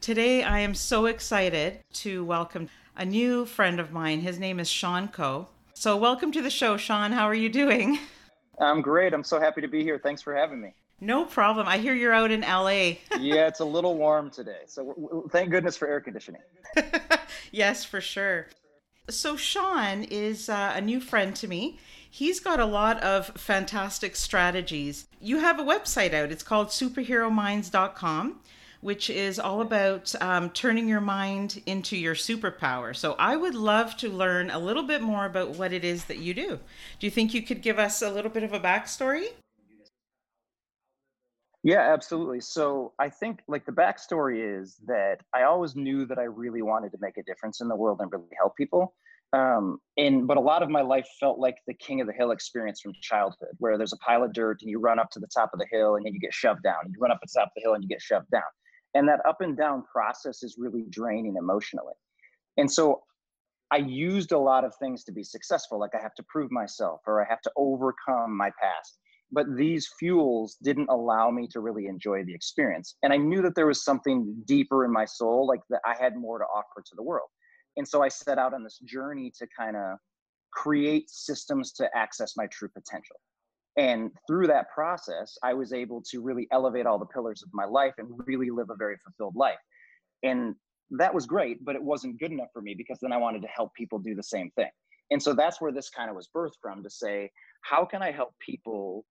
Today, I am so excited to welcome a new friend of mine. His name is Sean Coe. So, welcome to the show, Sean. How are you doing? I'm great. I'm so happy to be here. Thanks for having me. No problem. I hear you're out in LA. yeah, it's a little warm today. So, thank goodness for air conditioning. yes, for sure. So, Sean is uh, a new friend to me. He's got a lot of fantastic strategies. You have a website out, it's called superherominds.com which is all about um, turning your mind into your superpower. So I would love to learn a little bit more about what it is that you do. Do you think you could give us a little bit of a backstory? Yeah, absolutely. So I think like the backstory is that I always knew that I really wanted to make a difference in the world and really help people. Um, and but a lot of my life felt like the king of the hill experience from childhood, where there's a pile of dirt and you run up to the top of the hill and then you get shoved down. You run up the top of the hill and you get shoved down and that up and down process is really draining emotionally. And so i used a lot of things to be successful like i have to prove myself or i have to overcome my past but these fuels didn't allow me to really enjoy the experience. And i knew that there was something deeper in my soul like that i had more to offer to the world. And so i set out on this journey to kind of create systems to access my true potential and through that process, I was able to really elevate all the pillars of my life and really live a very fulfilled life. And that was great, but it wasn't good enough for me because then I wanted to help people do the same thing. And so that's where this kind of was birthed from to say, how can I help people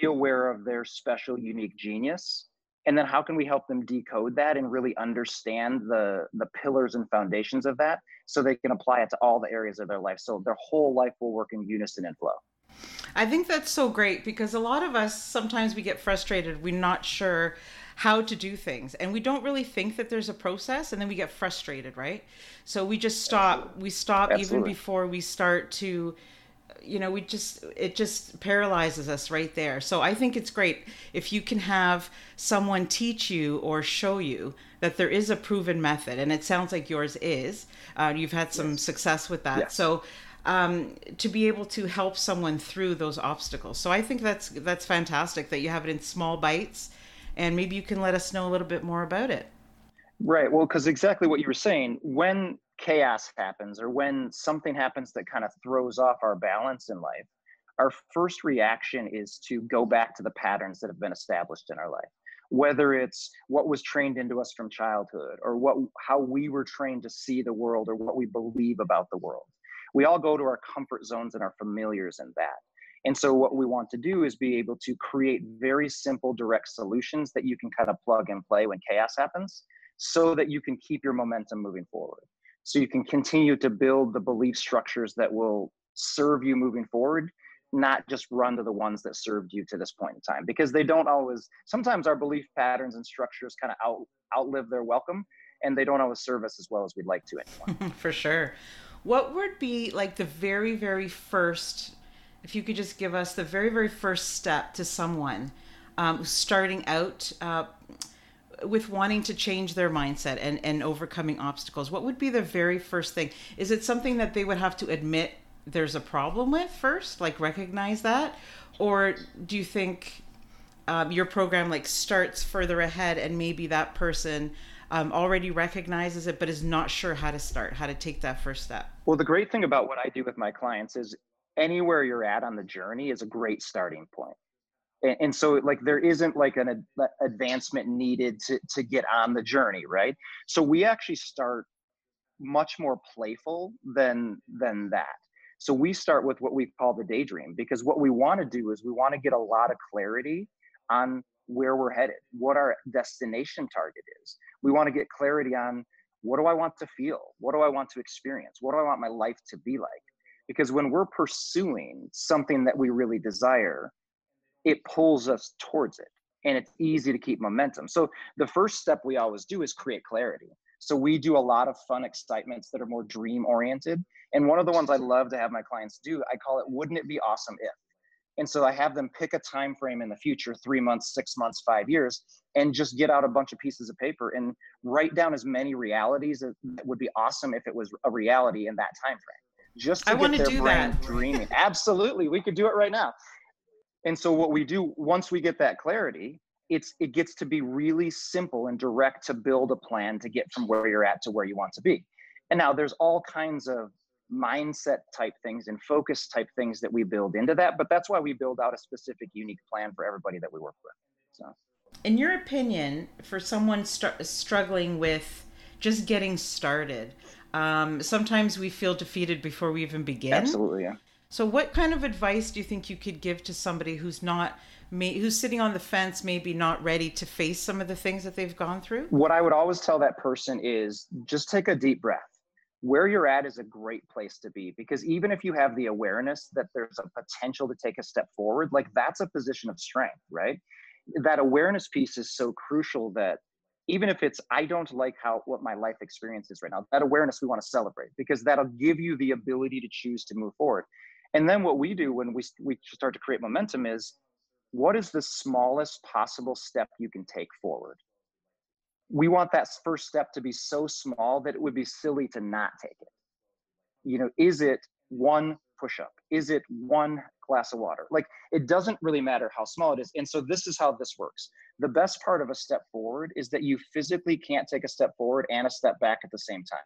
be aware of their special, unique genius? And then how can we help them decode that and really understand the, the pillars and foundations of that so they can apply it to all the areas of their life so their whole life will work in unison and flow? I think that's so great because a lot of us sometimes we get frustrated. We're not sure how to do things and we don't really think that there's a process and then we get frustrated, right? So we just stop. Absolutely. We stop Absolutely. even before we start to you know we just it just paralyzes us right there so i think it's great if you can have someone teach you or show you that there is a proven method and it sounds like yours is uh, you've had some yes. success with that yes. so um, to be able to help someone through those obstacles. So I think that's that's fantastic that you have it in small bites, and maybe you can let us know a little bit more about it. Right. Well, because exactly what you were saying, when chaos happens or when something happens that kind of throws off our balance in life, our first reaction is to go back to the patterns that have been established in our life whether it's what was trained into us from childhood or what how we were trained to see the world or what we believe about the world we all go to our comfort zones and our familiars in that. And so, what we want to do is be able to create very simple, direct solutions that you can kind of plug and play when chaos happens so that you can keep your momentum moving forward. So, you can continue to build the belief structures that will serve you moving forward, not just run to the ones that served you to this point in time, because they don't always, sometimes our belief patterns and structures kind of out, outlive their welcome and they don't always serve us as well as we'd like to anymore. For sure. What would be like the very, very first, if you could just give us the very, very first step to someone um, starting out uh, with wanting to change their mindset and, and overcoming obstacles? What would be the very first thing? Is it something that they would have to admit there's a problem with first, like recognize that? Or do you think um, your program like starts further ahead and maybe that person um, already recognizes it, but is not sure how to start, how to take that first step? Well, the great thing about what I do with my clients is anywhere you're at on the journey is a great starting point. And, and so, like, there isn't like an ad- advancement needed to, to get on the journey, right? So, we actually start much more playful than than that. So we start with what we call the daydream because what we want to do is we want to get a lot of clarity on where we're headed, what our destination target is. We want to get clarity on what do I want to feel? What do I want to experience? What do I want my life to be like? Because when we're pursuing something that we really desire, it pulls us towards it and it's easy to keep momentum. So the first step we always do is create clarity. So we do a lot of fun excitements that are more dream oriented. And one of the ones I love to have my clients do, I call it wouldn't it be awesome if? And so I have them pick a time frame in the future, 3 months, 6 months, 5 years, and just get out a bunch of pieces of paper and write down as many realities that would be awesome if it was a reality in that time frame. Just to I get their do brain that. dreaming. Absolutely. We could do it right now. And so what we do once we get that clarity, it's it gets to be really simple and direct to build a plan to get from where you're at to where you want to be and now there's all kinds of mindset type things and focus type things that we build into that but that's why we build out a specific unique plan for everybody that we work with so in your opinion for someone st- struggling with just getting started um, sometimes we feel defeated before we even begin absolutely yeah so what kind of advice do you think you could give to somebody who's not may, who's sitting on the fence, maybe not ready to face some of the things that they've gone through? What I would always tell that person is just take a deep breath. Where you're at is a great place to be because even if you have the awareness that there's a potential to take a step forward, like that's a position of strength, right? That awareness piece is so crucial that even if it's I don't like how what my life experience is right now, that awareness we want to celebrate because that'll give you the ability to choose to move forward. And then what we do when we we start to create momentum is what is the smallest possible step you can take forward? We want that first step to be so small that it would be silly to not take it. You know, is it one push up? Is it one glass of water? Like, it doesn't really matter how small it is. And so, this is how this works. The best part of a step forward is that you physically can't take a step forward and a step back at the same time.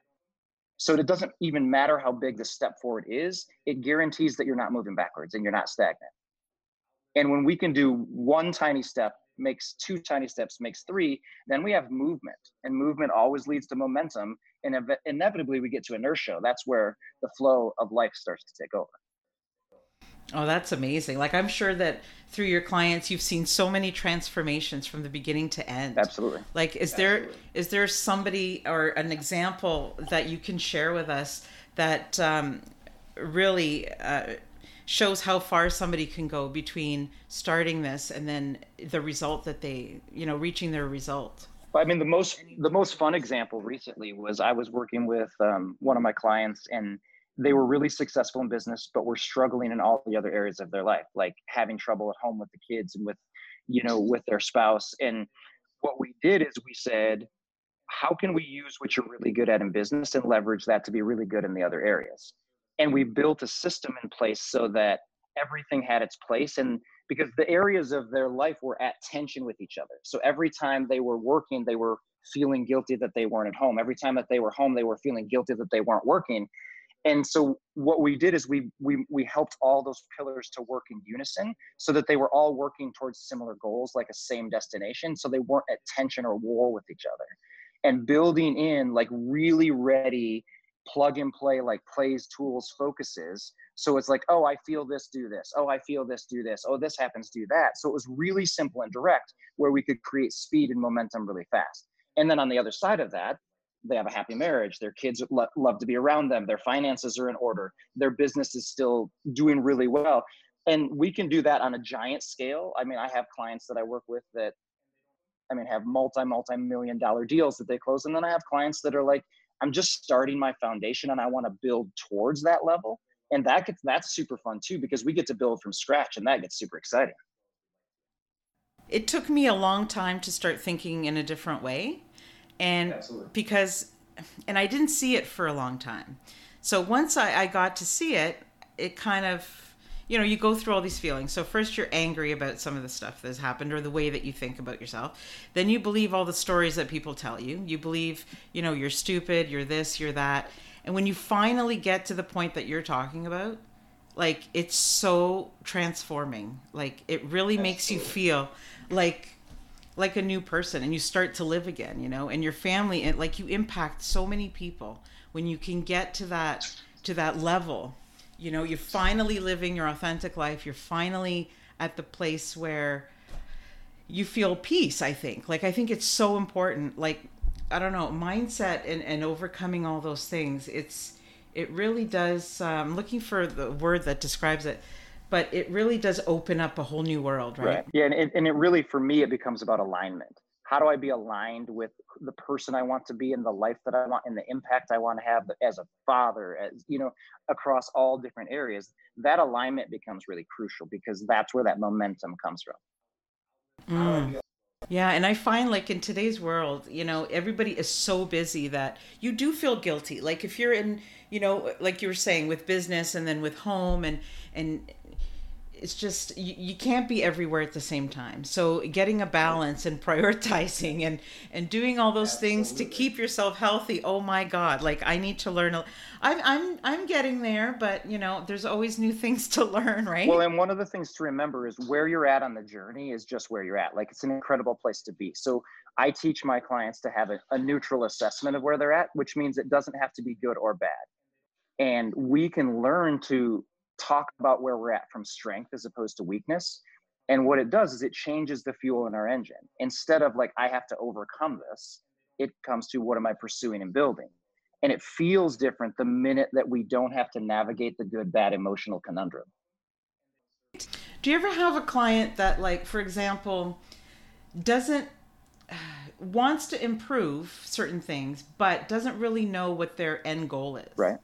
So, it doesn't even matter how big the step forward is, it guarantees that you're not moving backwards and you're not stagnant. And when we can do one tiny step makes two tiny steps makes three, then we have movement. And movement always leads to momentum. And ev- inevitably we get to inertia. That's where the flow of life starts to take over. Oh, that's amazing. Like I'm sure that through your clients you've seen so many transformations from the beginning to end. Absolutely. Like is Absolutely. there is there somebody or an example that you can share with us that um, really uh, shows how far somebody can go between starting this and then the result that they you know reaching their result. I mean the most the most fun example recently was i was working with um, one of my clients and they were really successful in business but were struggling in all the other areas of their life like having trouble at home with the kids and with you know with their spouse. And what we did is we said how can we use what you're really good at in business and leverage that to be really good in the other areas and we built a system in place so that everything had its place and because the areas of their life were at tension with each other. So every time they were working they were feeling guilty that they weren't at home. Every time that they were home they were feeling guilty that they weren't working. And so what we did is we we we helped all those pillars to work in unison so that they were all working towards similar goals like a same destination so they weren't at tension or war with each other. And building in like really ready plug and play like plays tools focuses. So it's like oh i feel this do this. Oh i feel this do this. Oh this happens do that. So it was really simple and direct where we could create speed and momentum really fast. And then on the other side of that they have a happy marriage. Their kids lo- love to be around them. Their finances are in order. Their business is still doing really well. And we can do that on a giant scale. I mean i have clients that i work with that i mean have multi multi million dollar deals that they close and then i have clients that are like I'm just starting my foundation and I want to build towards that level. And that gets that's super fun too because we get to build from scratch and that gets super exciting. It took me a long time to start thinking in a different way. And Absolutely. because and I didn't see it for a long time. So once I, I got to see it, it kind of you know, you go through all these feelings. So first you're angry about some of the stuff that's happened or the way that you think about yourself. Then you believe all the stories that people tell you. You believe, you know, you're stupid, you're this, you're that. And when you finally get to the point that you're talking about, like it's so transforming. Like it really makes you feel like like a new person and you start to live again, you know, and your family and like you impact so many people when you can get to that to that level. You know, you're finally living your authentic life. You're finally at the place where you feel peace, I think. Like I think it's so important. Like I don't know, mindset and, and overcoming all those things. It's it really does um, I'm looking for the word that describes it but it really does open up a whole new world, right? right. Yeah, and it, and it really, for me, it becomes about alignment. How do I be aligned with the person I want to be and the life that I want and the impact I want to have as a father, as you know, across all different areas? That alignment becomes really crucial because that's where that momentum comes from. Mm. Yeah, and I find like in today's world, you know, everybody is so busy that you do feel guilty. Like if you're in, you know, like you were saying with business and then with home and and it's just you, you can't be everywhere at the same time. So getting a balance and prioritizing and and doing all those Absolutely. things to keep yourself healthy oh my god like i need to learn a, I'm, I'm i'm getting there but you know there's always new things to learn right? Well and one of the things to remember is where you're at on the journey is just where you're at. Like it's an incredible place to be. So i teach my clients to have a, a neutral assessment of where they're at which means it doesn't have to be good or bad. And we can learn to talk about where we're at from strength as opposed to weakness. And what it does is it changes the fuel in our engine. Instead of like, I have to overcome this, it comes to what am I pursuing and building? And it feels different the minute that we don't have to navigate the good, bad emotional conundrum. Do you ever have a client that, like, for example, doesn't wants to improve certain things, but doesn't really know what their end goal is? Right.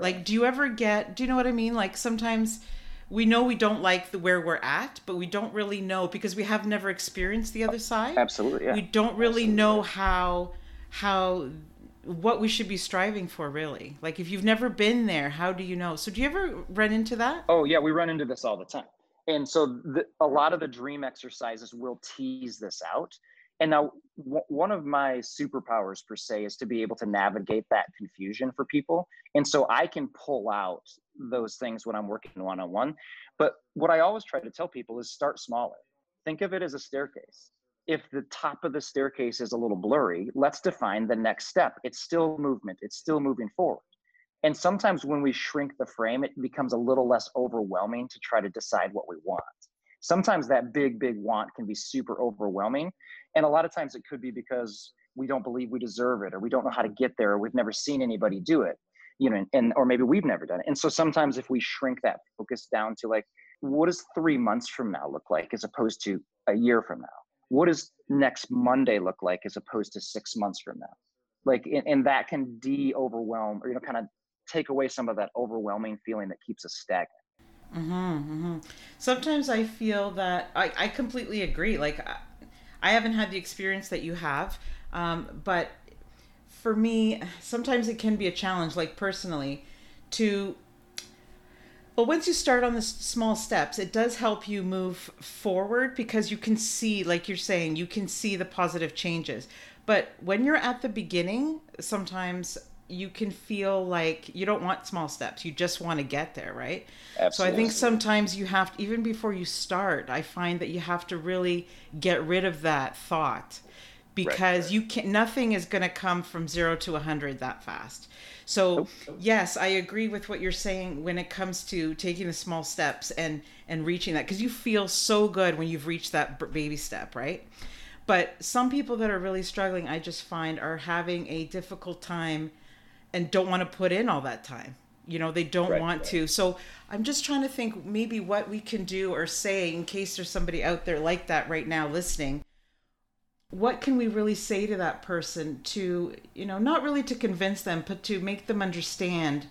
Like, do you ever get? Do you know what I mean? Like sometimes we know we don't like the where we're at, but we don't really know because we have never experienced the other side. Absolutely, yeah. We don't really Absolutely. know how how what we should be striving for really like if you've never been there how do you know so do you ever run into that oh yeah we run into this all the time and so the, a lot of the dream exercises will tease this out and now w- one of my superpowers per se is to be able to navigate that confusion for people. And so i can pull out those things when i'm working one-on-one. But what i always try to tell people is start smaller. Think of it as a staircase. If the top of the staircase is a little blurry let's define the next step. It's still movement. It's still moving forward. And sometimes when we shrink the frame it becomes a little less overwhelming to try to decide what we want. Sometimes that big big want can be super overwhelming and a lot of times it could be because we don't believe we deserve it or we don't know how to get there or we've never seen anybody do it you know and or maybe we've never done it. And so sometimes if we shrink that focus down to like what does three months from now look like as opposed to a year from now? What does next monday look like as opposed to six months from now? Like and, and that can de-overwhelm or you know kind of take away some of that overwhelming feeling that keeps us stagnant. Mm-hmm, mm-hmm. sometimes i feel that I, I completely agree like I haven't had the experience that you have, um, but for me, sometimes it can be a challenge, like personally, to. Well, once you start on the small steps, it does help you move forward because you can see, like you're saying, you can see the positive changes. But when you're at the beginning, sometimes you can feel like you don't want small steps. You just want to get there, right? Absolutely. So I think sometimes you have to, even before you start, I find that you have to really get rid of that thought because right. you can nothing is going to come from 0 to a 100 that fast. So, yes, I agree with what you're saying when it comes to taking the small steps and and reaching that because you feel so good when you've reached that baby step, right? But some people that are really struggling, I just find are having a difficult time and don't want to put in all that time. You know they don't right, want right. to. So i'm just trying to think maybe what we can do or say in case there's somebody out there like that right now listening. What can we really say to that person to you know not really to convince them but to make them understand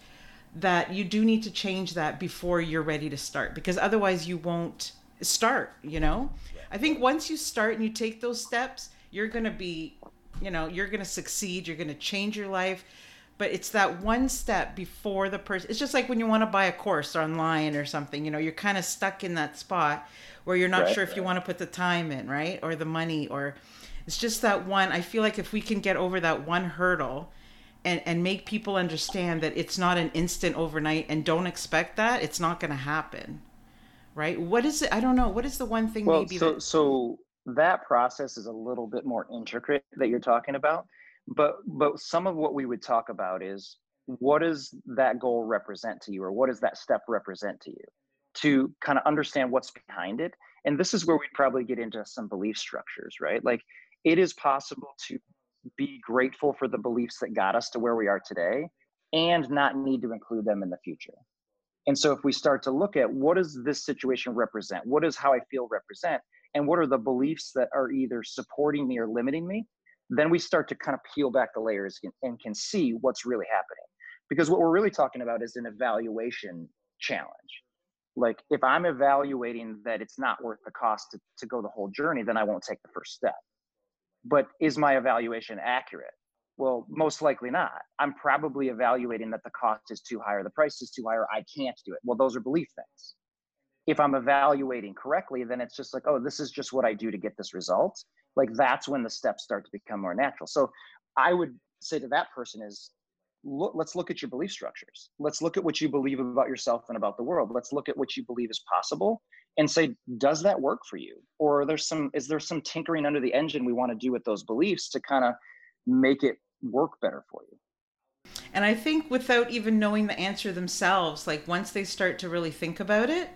that you do need to change that before you're ready to start because otherwise you won't start you know? I think once you start and you take those steps you're going to be you know you're going to succeed you're going to change your life but it's that one step before the person it's just like when you want to buy a course online or something you know you're kind of stuck in that spot where you're not right, sure if right. you want to put the time in right or the money or it's just that one i feel like if we can get over that one hurdle and and make people understand that it's not an instant overnight and don't expect that it's not going to happen right what is it i don't know what is the one thing well, maybe so that... so that process is a little bit more intricate that you're talking about. But but some of what we would talk about is what does that goal represent to you or what does that step represent to you? To kind of understand what's behind it and this is where we'd probably get into some belief structures right? Like it is possible to be grateful for the beliefs that got us to where we are today and not need to include them in the future. And so if we start to look at what does this situation represent? What does how i feel represent? And what are the beliefs that are either supporting me or limiting me then we start to kind of peel back the layers and can see what's really happening. Because what we're really talking about is an evaluation challenge. Like if i'm evaluating that it's not worth the cost to, to go the whole journey then i won't take the first step. But is my evaluation accurate? Well most likely not. I'm probably evaluating that the cost is too high or the price is too high or i can't do it. Well those are belief things. If i'm evaluating correctly then it's just like oh this is just what i do to get this result like that's when the steps start to become more natural so i would say to that person is look, let's look at your belief structures. Let's look at what you believe about yourself and about the world. Let's look at what you believe is possible and say, does that work for you? Or there's some, is there some tinkering under the engine we want to do with those beliefs to kind of make it work better for you? And I think without even knowing the answer themselves, like once they start to really think about it,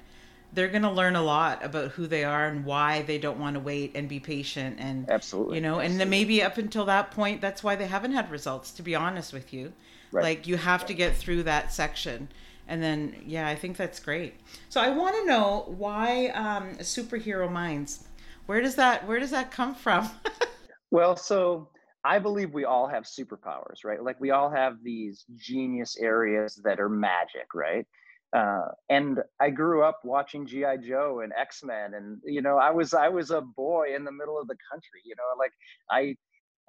they're going to learn a lot about who they are and why they don't want to wait and be patient and absolutely you know absolutely. and then maybe up until that point that's why they haven't had results to be honest with you right. like you have right. to get through that section and then yeah i think that's great so i want to know why um, superhero minds where does that where does that come from well so i believe we all have superpowers right like we all have these genius areas that are magic right uh, and I grew up watching GI Joe and X Men, and you know, I was I was a boy in the middle of the country. You know, like I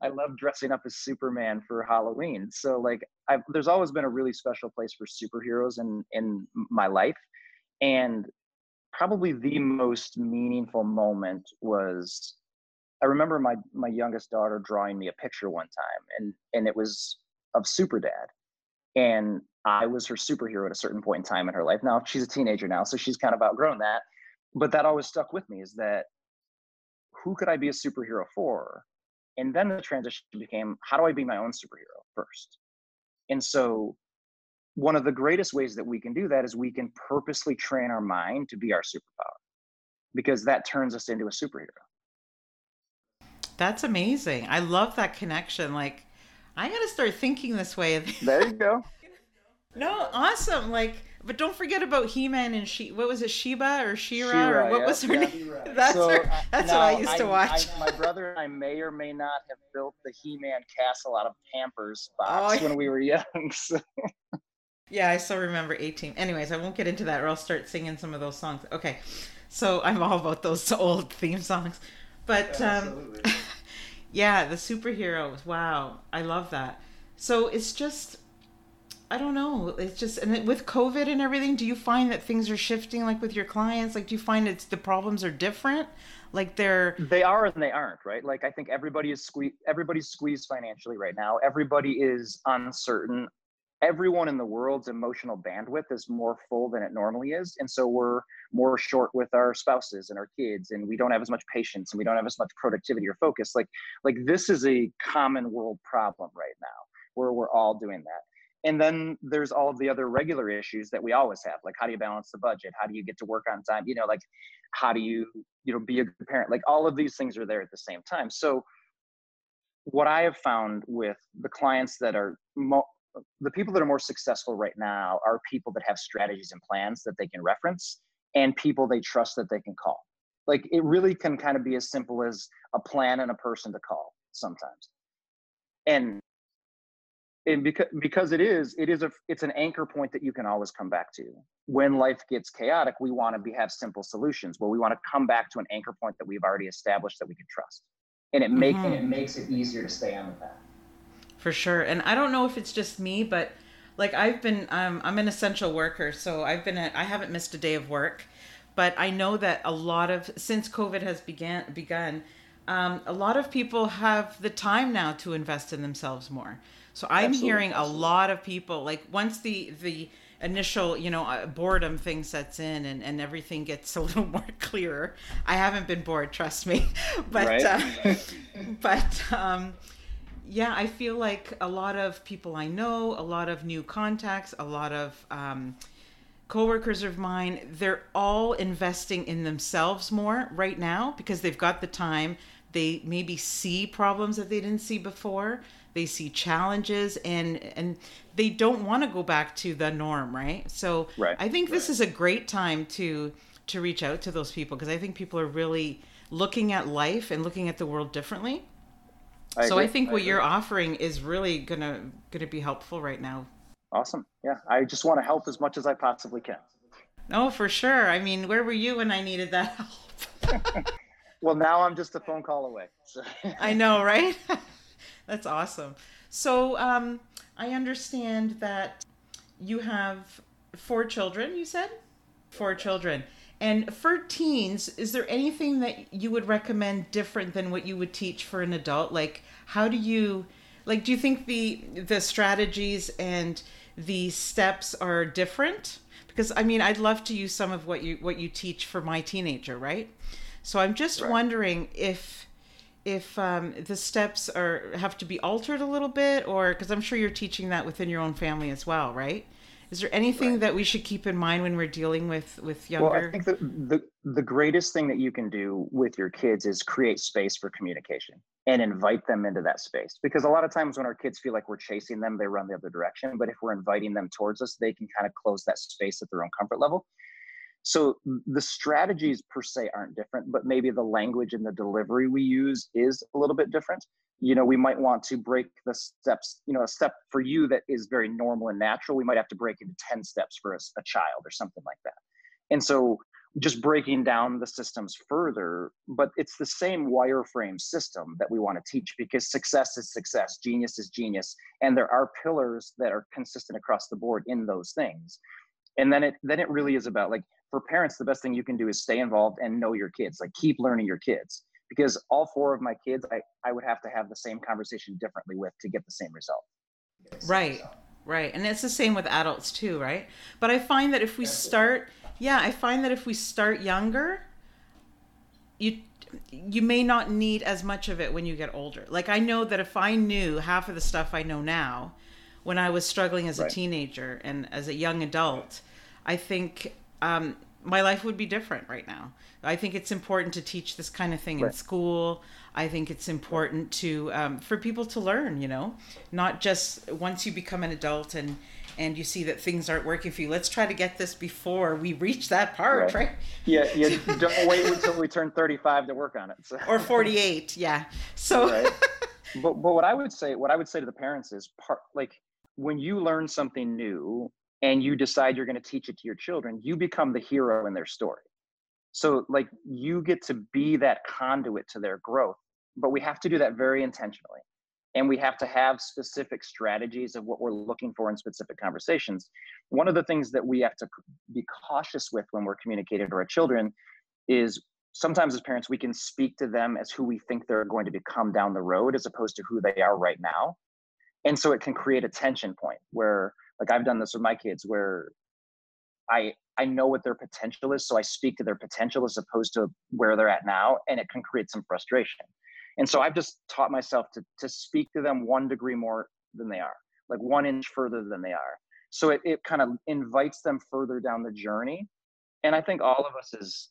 I love dressing up as Superman for Halloween. So like, I've, there's always been a really special place for superheroes in in my life, and probably the most meaningful moment was I remember my my youngest daughter drawing me a picture one time, and and it was of Super Dad, and I was her superhero at a certain point in time in her life. Now she's a teenager now, so she's kind of outgrown that. But that always stuck with me is that who could I be a superhero for? And then the transition became how do I be my own superhero first? And so one of the greatest ways that we can do that is we can purposely train our mind to be our superpower because that turns us into a superhero. That's amazing. I love that connection. Like, I got to start thinking this way. There you go. No, awesome. Like, but don't forget about He-Man and she. What was it, Sheba or She-Ra? or what yeah, was her yeah. name? That's so, her, That's what I used to watch. I, my brother and I may or may not have built the He-Man castle out of Pampers box oh, when we were young. So. Yeah, I still remember 18. Anyways, I won't get into that, or I'll start singing some of those songs. Okay, so I'm all about those old theme songs, but um, yeah, the superheroes. Wow, I love that. So it's just I don't know. It's just and with COVID and everything, do you find that things are shifting like with your clients? Like do you find it's the problems are different? Like they're they are and they aren't, right? Like I think everybody is squeezed everybody's squeezed financially right now. Everybody is uncertain. Everyone in the world's emotional bandwidth is more full than it normally is. And so we're more short with our spouses and our kids and we don't have as much patience and we don't have as much productivity or focus. Like like this is a common world problem right now where we're all doing that and then there's all of the other regular issues that we always have like how do you balance the budget how do you get to work on time you know like how do you you know be a good parent like all of these things are there at the same time so what i have found with the clients that are mo- the people that are more successful right now are people that have strategies and plans that they can reference and people they trust that they can call. Like it really can kind of be as simple as a plan and a person to call sometimes. And and because because it is it is a it's an anchor point that you can always come back to. When life gets chaotic we want to be have simple solutions well we want to come back to an anchor point that we've already established that we can trust. And it makes mm-hmm. it makes it easier to stay on the path for sure. And i don't know if it's just me but like i've been um, i'm an essential worker so i've been at, i haven't missed a day of work. But i know that a lot of since covid has began begun um, a lot of people have the time now to invest in themselves more. So I'm Absolutely. hearing a lot of people like once the the initial you know uh, boredom thing sets in and, and everything gets a little more clearer i haven't been bored trust me. But right? uh, but um, yeah i feel like a lot of people i know a lot of new contacts a lot of um, coworkers of mine they're all investing in themselves more right now because they've got the time they maybe see problems that they didn't see before they see challenges and and they don't want to go back to the norm right so right. i think this right. is a great time to to reach out to those people because i think people are really looking at life and looking at the world differently I so agree. i think what I you're offering is really gonna gonna be helpful right now awesome yeah i just want to help as much as i possibly can oh for sure i mean where were you when i needed that help well now i'm just a phone call away so. i know right That's awesome. So um, I understand that you have four children, you said? Four children. And for teens, is there anything that you would recommend different than what you would teach for an adult? Like, how do you, like, do you think the the strategies and the steps are different? Because I mean, I'd love to use some of what you what you teach for my teenager, right? So I'm just right. wondering if if um, the steps are have to be altered a little bit, or because I'm sure you're teaching that within your own family as well, right? Is there anything right. that we should keep in mind when we're dealing with with younger? Well, I think the, the the greatest thing that you can do with your kids is create space for communication and invite them into that space. Because a lot of times when our kids feel like we're chasing them, they run the other direction. But if we're inviting them towards us, they can kind of close that space at their own comfort level. So the strategies per se aren't different, but maybe the language and the delivery we use is a little bit different. You know, we might want to break the steps, you know, a step for you that is very normal and natural. We might have to break into 10 steps for a, a child or something like that. And so just breaking down the systems further, but it's the same wireframe system that we want to teach because success is success, genius is genius, and there are pillars that are consistent across the board in those things. And then it then it really is about like for parents, the best thing you can do is stay involved and know your kids, like keep learning your kids. Because all four of my kids, I, I would have to have the same conversation differently with to get the same result. Right, right. And it's the same with adults too, right? But I find that if we start, yeah, I find that if we start younger, you you may not need as much of it when you get older. Like I know that if I knew half of the stuff I know now when I was struggling as a teenager and as a young adult, I think um, my life would be different right now. I think it's important to teach this kind of thing right. in school. I think it's important to um, for people to learn. You know, not just once you become an adult and and you see that things aren't working for you. Let's try to get this before we reach that part, right? right? Yeah, yeah. Don't wait until we turn thirty-five to work on it. So. Or forty-eight, yeah. So. Right. But but what I would say, what I would say to the parents is part like when you learn something new and you decide you're going to teach it to your children, you become the hero in their story. So, like, you get to be that conduit to their growth, but we have to do that very intentionally. And we have to have specific strategies of what we're looking for in specific conversations. One of the things that we have to be cautious with when we're communicating to our children is sometimes as parents, we can speak to them as who we think they're going to become down the road as opposed to who they are right now. And so it can create a tension point where like i've done this with my kids where i i know what their potential is so i speak to their potential as opposed to where they're at now and it can create some frustration. And so i've just taught myself to to speak to them one degree more than they are like one inch further than they are. So it, it kind of invites them further down the journey and i think all of us as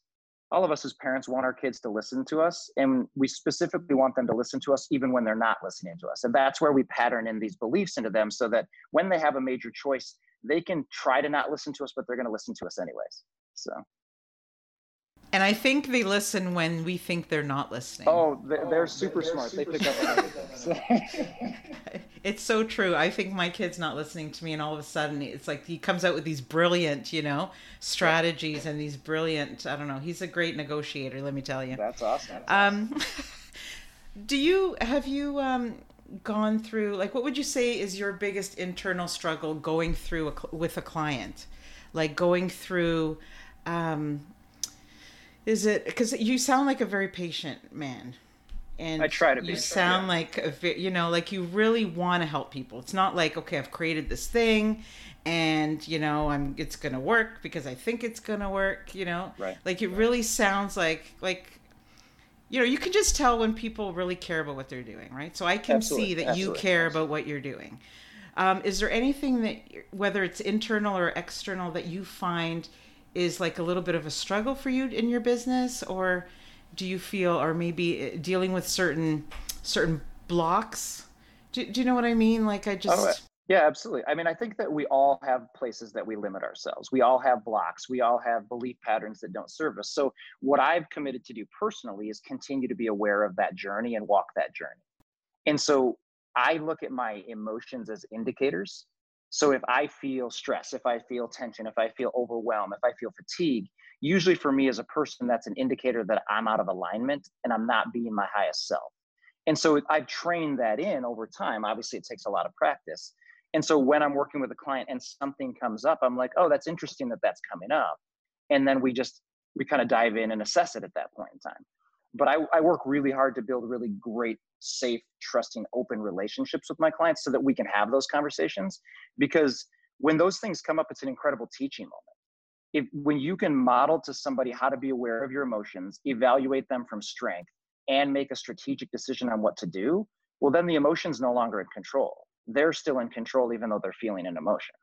all of us as parents want our kids to listen to us and we specifically want them to listen to us even when they're not listening to us. And that's where we pattern in these beliefs into them so that when they have a major choice they can try to not listen to us but they're going to listen to us anyways so and I think they listen when we think they're not listening. Oh, they're, they're super they're smart. Super they pick smart. up on everything. it's so true. I think my kid's not listening to me, and all of a sudden, it's like he comes out with these brilliant, you know, strategies and these brilliant. I don't know. He's a great negotiator. Let me tell you. That's awesome. Um, do you have you um, gone through like what would you say is your biggest internal struggle going through a, with a client, like going through? Um, is it because you sound like a very patient man? and I try to be. You sound yeah. like a, you know, like you really want to help people. It's not like okay, I've created this thing, and you know, I'm it's gonna work because I think it's gonna work. You know, right? Like it right. really sounds like like. You know, you can just tell when people really care about what they're doing, right? So I can Absolutely. see that Absolutely. you care about what you're doing. Um, is there anything that, whether it's internal or external, that you find is like a little bit of a struggle for you in your business, or do you feel or maybe uh, dealing with certain certain blocks? Do, do you know what i mean? Like i just oh, yeah absolutely. I mean i think that we all have places that we limit ourselves. We all have blocks. We all have belief patterns that don't serve us. So what i've committed to do personally is continue to be aware of that journey and walk that journey. And so i look at my emotions as indicators so if i feel stress if i feel tension if i feel overwhelmed if i feel fatigue usually for me as a person, that's an indicator that I'm out of alignment and I'm not being my highest self. And so I've trained that in over time. Obviously, it takes a lot of practice. And so when I'm working with a client and something comes up, I'm like, oh, that's interesting that that's coming up. And then we just, we kind of dive in and assess it at that point in time. But I, I work really hard to build really great, safe, trusting, open relationships with my clients so that we can have those conversations. Because when those things come up, it's an incredible teaching moment. If when you can model to somebody how to be aware of your emotions evaluate them from strength and make a strategic decision on what to do well then the emotion's no longer in control. They're still in control even though they're feeling an emotion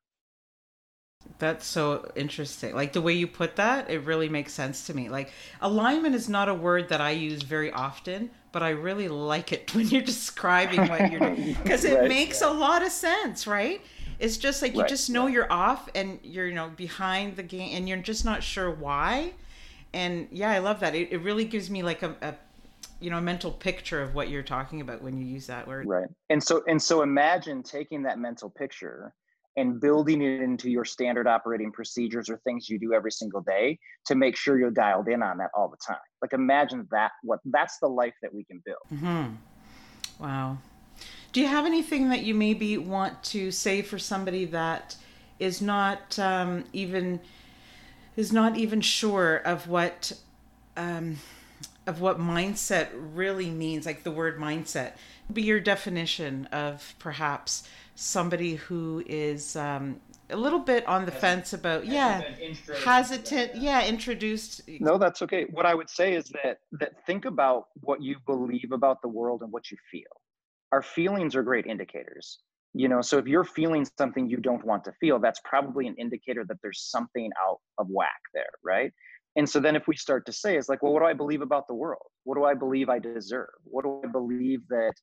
that's so interesting like the way you put that it really makes sense to me like alignment is not a word that i use very often but i really like it when you're describing what you're doing because it right. makes a lot of sense right it's just like you right. just know you're off and you're you know behind the game and you're just not sure why. And yeah, I love that. It, it really gives me like a, a you know a mental picture of what you're talking about when you use that word. Right. And so and so imagine taking that mental picture and building it into your standard operating procedures or things you do every single day to make sure you're dialed in on that all the time. Like imagine that what that's the life that we can build. Mm-hmm. Wow. Do you have anything that you maybe want to say for somebody that is not um, even is not even sure of what um, of what mindset really means, like the word mindset? Be your definition of perhaps somebody who is um, a little bit on the fence about yeah hesitant yeah introduced. No that's okay. What i would say is that that think about what you believe about the world and what you feel. Our feelings are great indicators you know so if you're feeling something you don't want to feel that's probably an indicator that there's something out of whack there right? And so then if we start to say it's like well what do i believe about the world? What do i believe i deserve? What do i believe that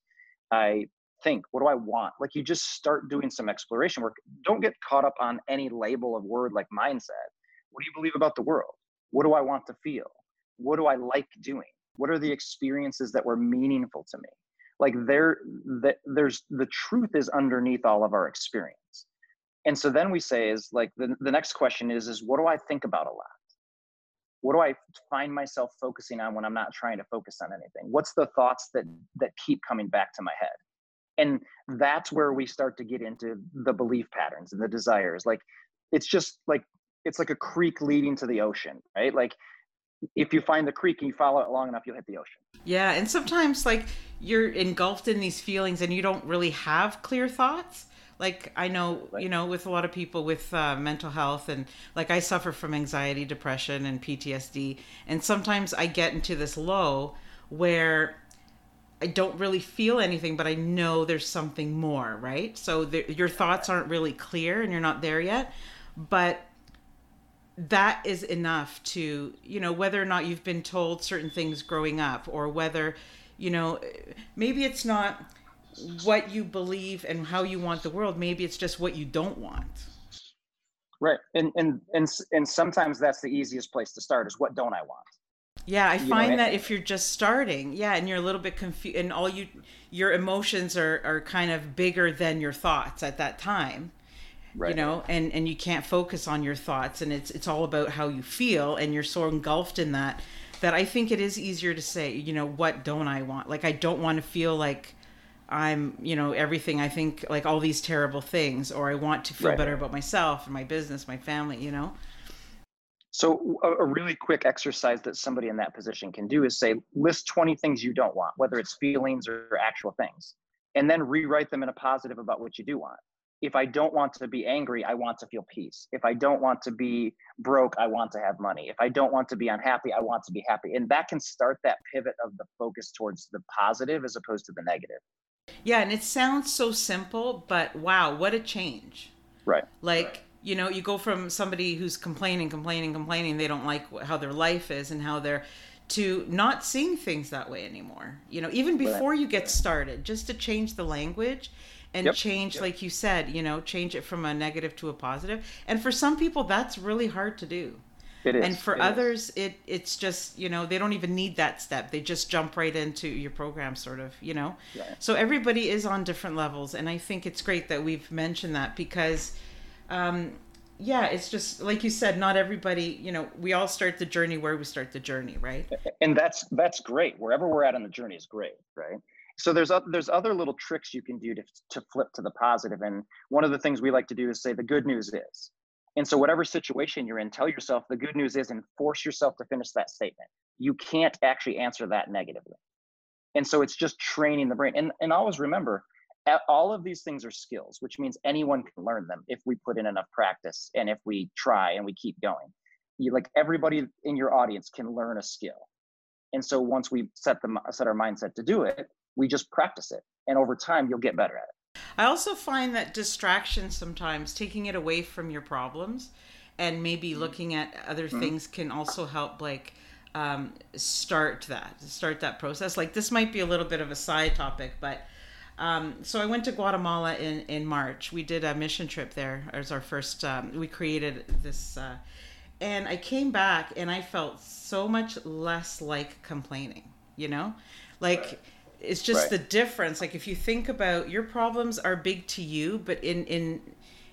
i think what do i want? Like you just start doing some exploration work. Don't get caught up on any label of word like mindset. What do you believe about the world? What do i want to feel? What do i like doing? What are the experiences that were meaningful to me? Like there that there's the truth is underneath all of our experience. And so then we say is like the, the next question is is what do i think about a lot? What do i find myself focusing on when i'm not trying to focus on anything? What's the thoughts that that keep coming back to my head and that's where we start to get into the belief patterns and the desires like it's just like it's like a creek leading to the ocean right like if you find the creek and you follow it long enough, you'll hit the ocean. Yeah, and sometimes like you're engulfed in these feelings and you don't really have clear thoughts. Like I know, right. you know, with a lot of people with uh, mental health and like I suffer from anxiety, depression, and PTSD, and sometimes I get into this low where I don't really feel anything, but I know there's something more, right? So the, your thoughts aren't really clear and you're not there yet, but that is enough to you know whether or not you've been told certain things growing up or whether you know maybe it's not what you believe and how you want the world. Maybe it's just what you don't want. Right. And and and, and sometimes that's the easiest place to start is what don't i want yeah i you find that if you're just starting yeah and you're a little bit confused and all you your emotions are are kind of bigger than your thoughts at that time right. you know and and you can't focus on your thoughts and it's it's all about how you feel and you're so engulfed in that that i think it is easier to say you know what don't i want like i don't want to feel like i'm you know everything i think like all these terrible things or i want to feel right. better about myself and my business my family you know So a, a, really quick exercise that somebody in that position can do is say, list 20 things you don't want, whether it's feelings or actual things, and then rewrite them in a positive about what you do want. If I don't want to be angry, I want to feel peace. If I don't want to be broke, I want to have money. If I don't want to be unhappy, I want to be happy. And that can start that pivot of the focus towards the positive as opposed to the negative. Yeah, and it sounds so simple, but wow, what a change. Right. Like, right you know you go from somebody who's complaining complaining complaining they don't like how their life is and how they're to not seeing things that way anymore you know even before you get started just to change the language and yep. change yep. like you said you know change it from a negative to a positive. and for some people that's really hard to do it is. and for it others is. it it's just you know they don't even need that step they just jump right into your program sort of you know right. so everybody is on different levels and i think it's great that we've mentioned that because um, yeah, it's just like you said, not everybody, you know, we all start the journey where we start the journey, right? And that's that's great. Wherever we're at on the journey is great, right? So there's other, there's other little tricks you can do to to flip to the positive. And one of the things we like to do is say the good news is. And so whatever situation you're in, tell yourself the good news is and force yourself to finish that statement. You can't actually answer that negatively. And so it's just training the brain. And and always remember, all of these things are skills, which means anyone can learn them if we put in enough practice and if we try and we keep going. You like everybody in your audience can learn a skill. And so once we set the set our mindset to do it, we just practice it. And over time you'll get better at it. I also find that distraction sometimes, taking it away from your problems and maybe mm-hmm. looking at other mm-hmm. things can also help like um, start that start that process like this might be a little bit of a side topic but um, so I went to Guatemala in, in March. We did a mission trip there as our first. Um, we created this, uh, and I came back and I felt so much less like complaining. You know, like. Right. It's just right. the difference. Like if you think about your problems are big to you, but in in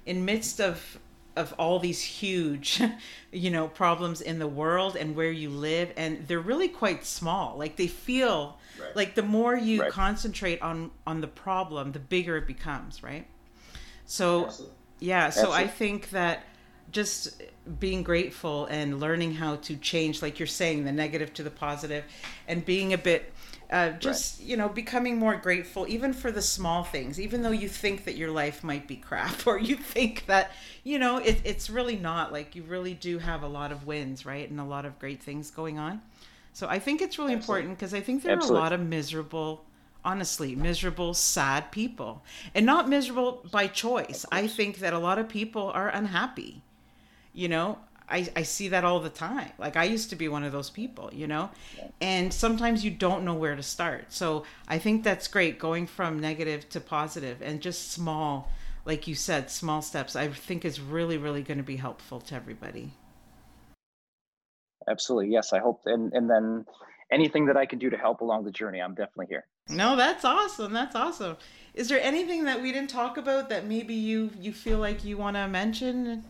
in midst of of all these huge you know problems in the world and where you live and they're really quite small like they feel right. like the more you right. concentrate on on the problem the bigger it becomes right so Absolutely. yeah so Absolutely. i think that just being grateful and learning how to change like you're saying the negative to the positive and being a bit uh, just right. you know becoming more grateful even for the small things even though you think that your life might be crap or you think that you know it, it's really not like you really do have a lot of wins right and a lot of great things going on so i think it's really Absolutely. important because i think there Absolutely. are a lot of miserable honestly miserable sad people and not miserable by choice i think that a lot of people are unhappy you know I, I see that all the time. Like I used to be one of those people, you know? And sometimes you don't know where to start. So I think that's great going from negative to positive and just small, like you said, small steps, I think is really, really going to be helpful to everybody. Absolutely. Yes. I hope. And, and then anything that I can do to help along the journey, I'm definitely here. No, that's awesome. That's awesome. Is there anything that we didn't talk about that maybe you, you feel like you want to mention?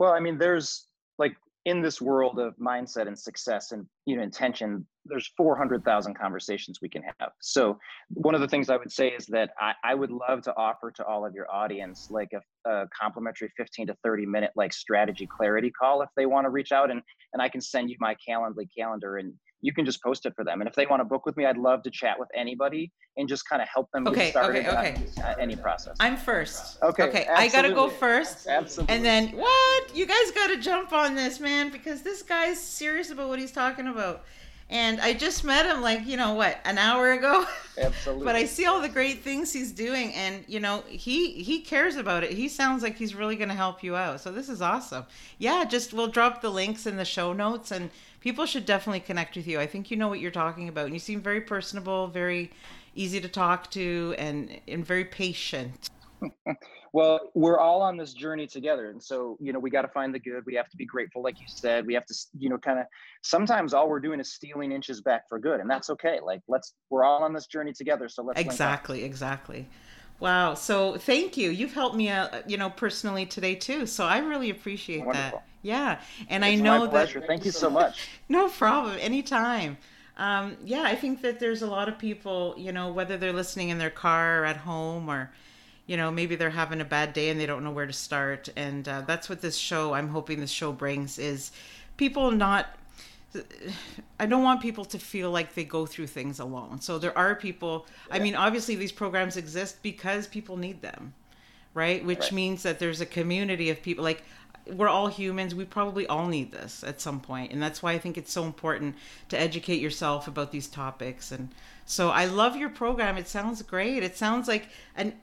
Well, I mean, there's like in this world of mindset and success and you know intention, there's 400,000 conversations we can have. So one of the things I would say is that I, I would love to offer to all of your audience like a, a complimentary 15 to 30 minute like strategy clarity call if they want to reach out and and I can send you my Calendly calendar and you can just post it for them. And if they want to book with me, I'd love to chat with anybody and just kind of help them okay, get started okay, okay. on uh, any process. I'm first. Okay. Okay. Absolutely. I got to go first. Absolutely. And then what? You guys got to jump on this, man, because this guy's serious about what he's talking about. And I just met him like, you know, what, an hour ago? Absolutely. but I see all the great things he's doing and, you know, he he cares about it. He sounds like he's really going to help you out. So this is awesome. Yeah, just we'll drop the links in the show notes and people should definitely connect with you. I think you know what you're talking about, and you seem very personable, very easy to talk to, and and very patient. well, we're all on this journey together, and so you know we got to find the good. We have to be grateful, like you said. We have to, you know, kind of. Sometimes all we're doing is stealing inches back for good, and that's okay. Like let's, we're all on this journey together, so let's. Exactly, exactly. Wow. So thank you. You've helped me out, you know, personally today too. So I really appreciate Wonderful. that. Yeah. And it's I know that. Thank you so much. no problem. Anytime. Um, yeah, I think that there's a lot of people, you know, whether they're listening in their car or at home or, you know maybe they're having a bad day and they don't know where to start and uh, that's what this show i'm hoping this show brings is people not I don't want people to feel like they go through things alone. So there are people, yeah. I mean, obviously these programs exist because people need them, right? Which right. means that there's a community of people like we're all humans. We probably all need this at some point. And that's why I think it's so important to educate yourself about these topics. And so I love your program. It sounds great. It sounds like an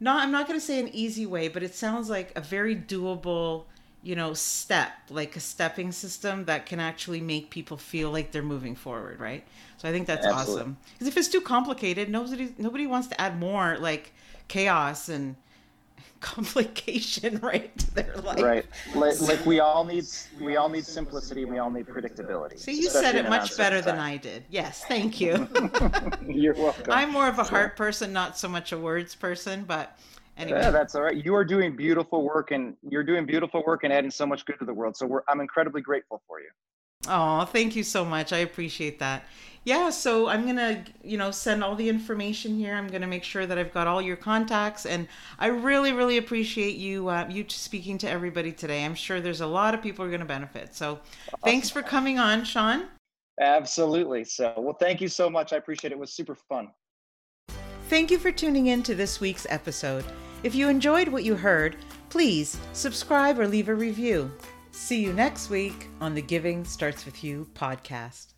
not I'm not going to say an easy way, but it sounds like a very doable you know step like a stepping system that can actually make people feel like they're moving forward right so i think that's Absolutely. awesome because if it's too complicated nobody nobody wants to add more like chaos and complication right to their life right like, like we all need we all need simplicity we all need predictability So you said it much better than i did yes thank you you're welcome i'm more of a heart person not so much a words person but Anyway. Yeah, that's all right. You are doing beautiful work, and you're doing beautiful work and adding so much good to the world. So we're, I'm incredibly grateful for you. Oh, thank you so much. I appreciate that. Yeah, so I'm gonna, you know, send all the information here. I'm gonna make sure that I've got all your contacts, and I really, really appreciate you, uh, you speaking to everybody today. I'm sure there's a lot of people who are gonna benefit. So, awesome. thanks for coming on, Sean. Absolutely. So, well, thank you so much. I appreciate it. It was super fun. Thank you for tuning in to this week's episode. If you enjoyed what you heard, please subscribe or leave a review. See you next week on the Giving Starts With You podcast.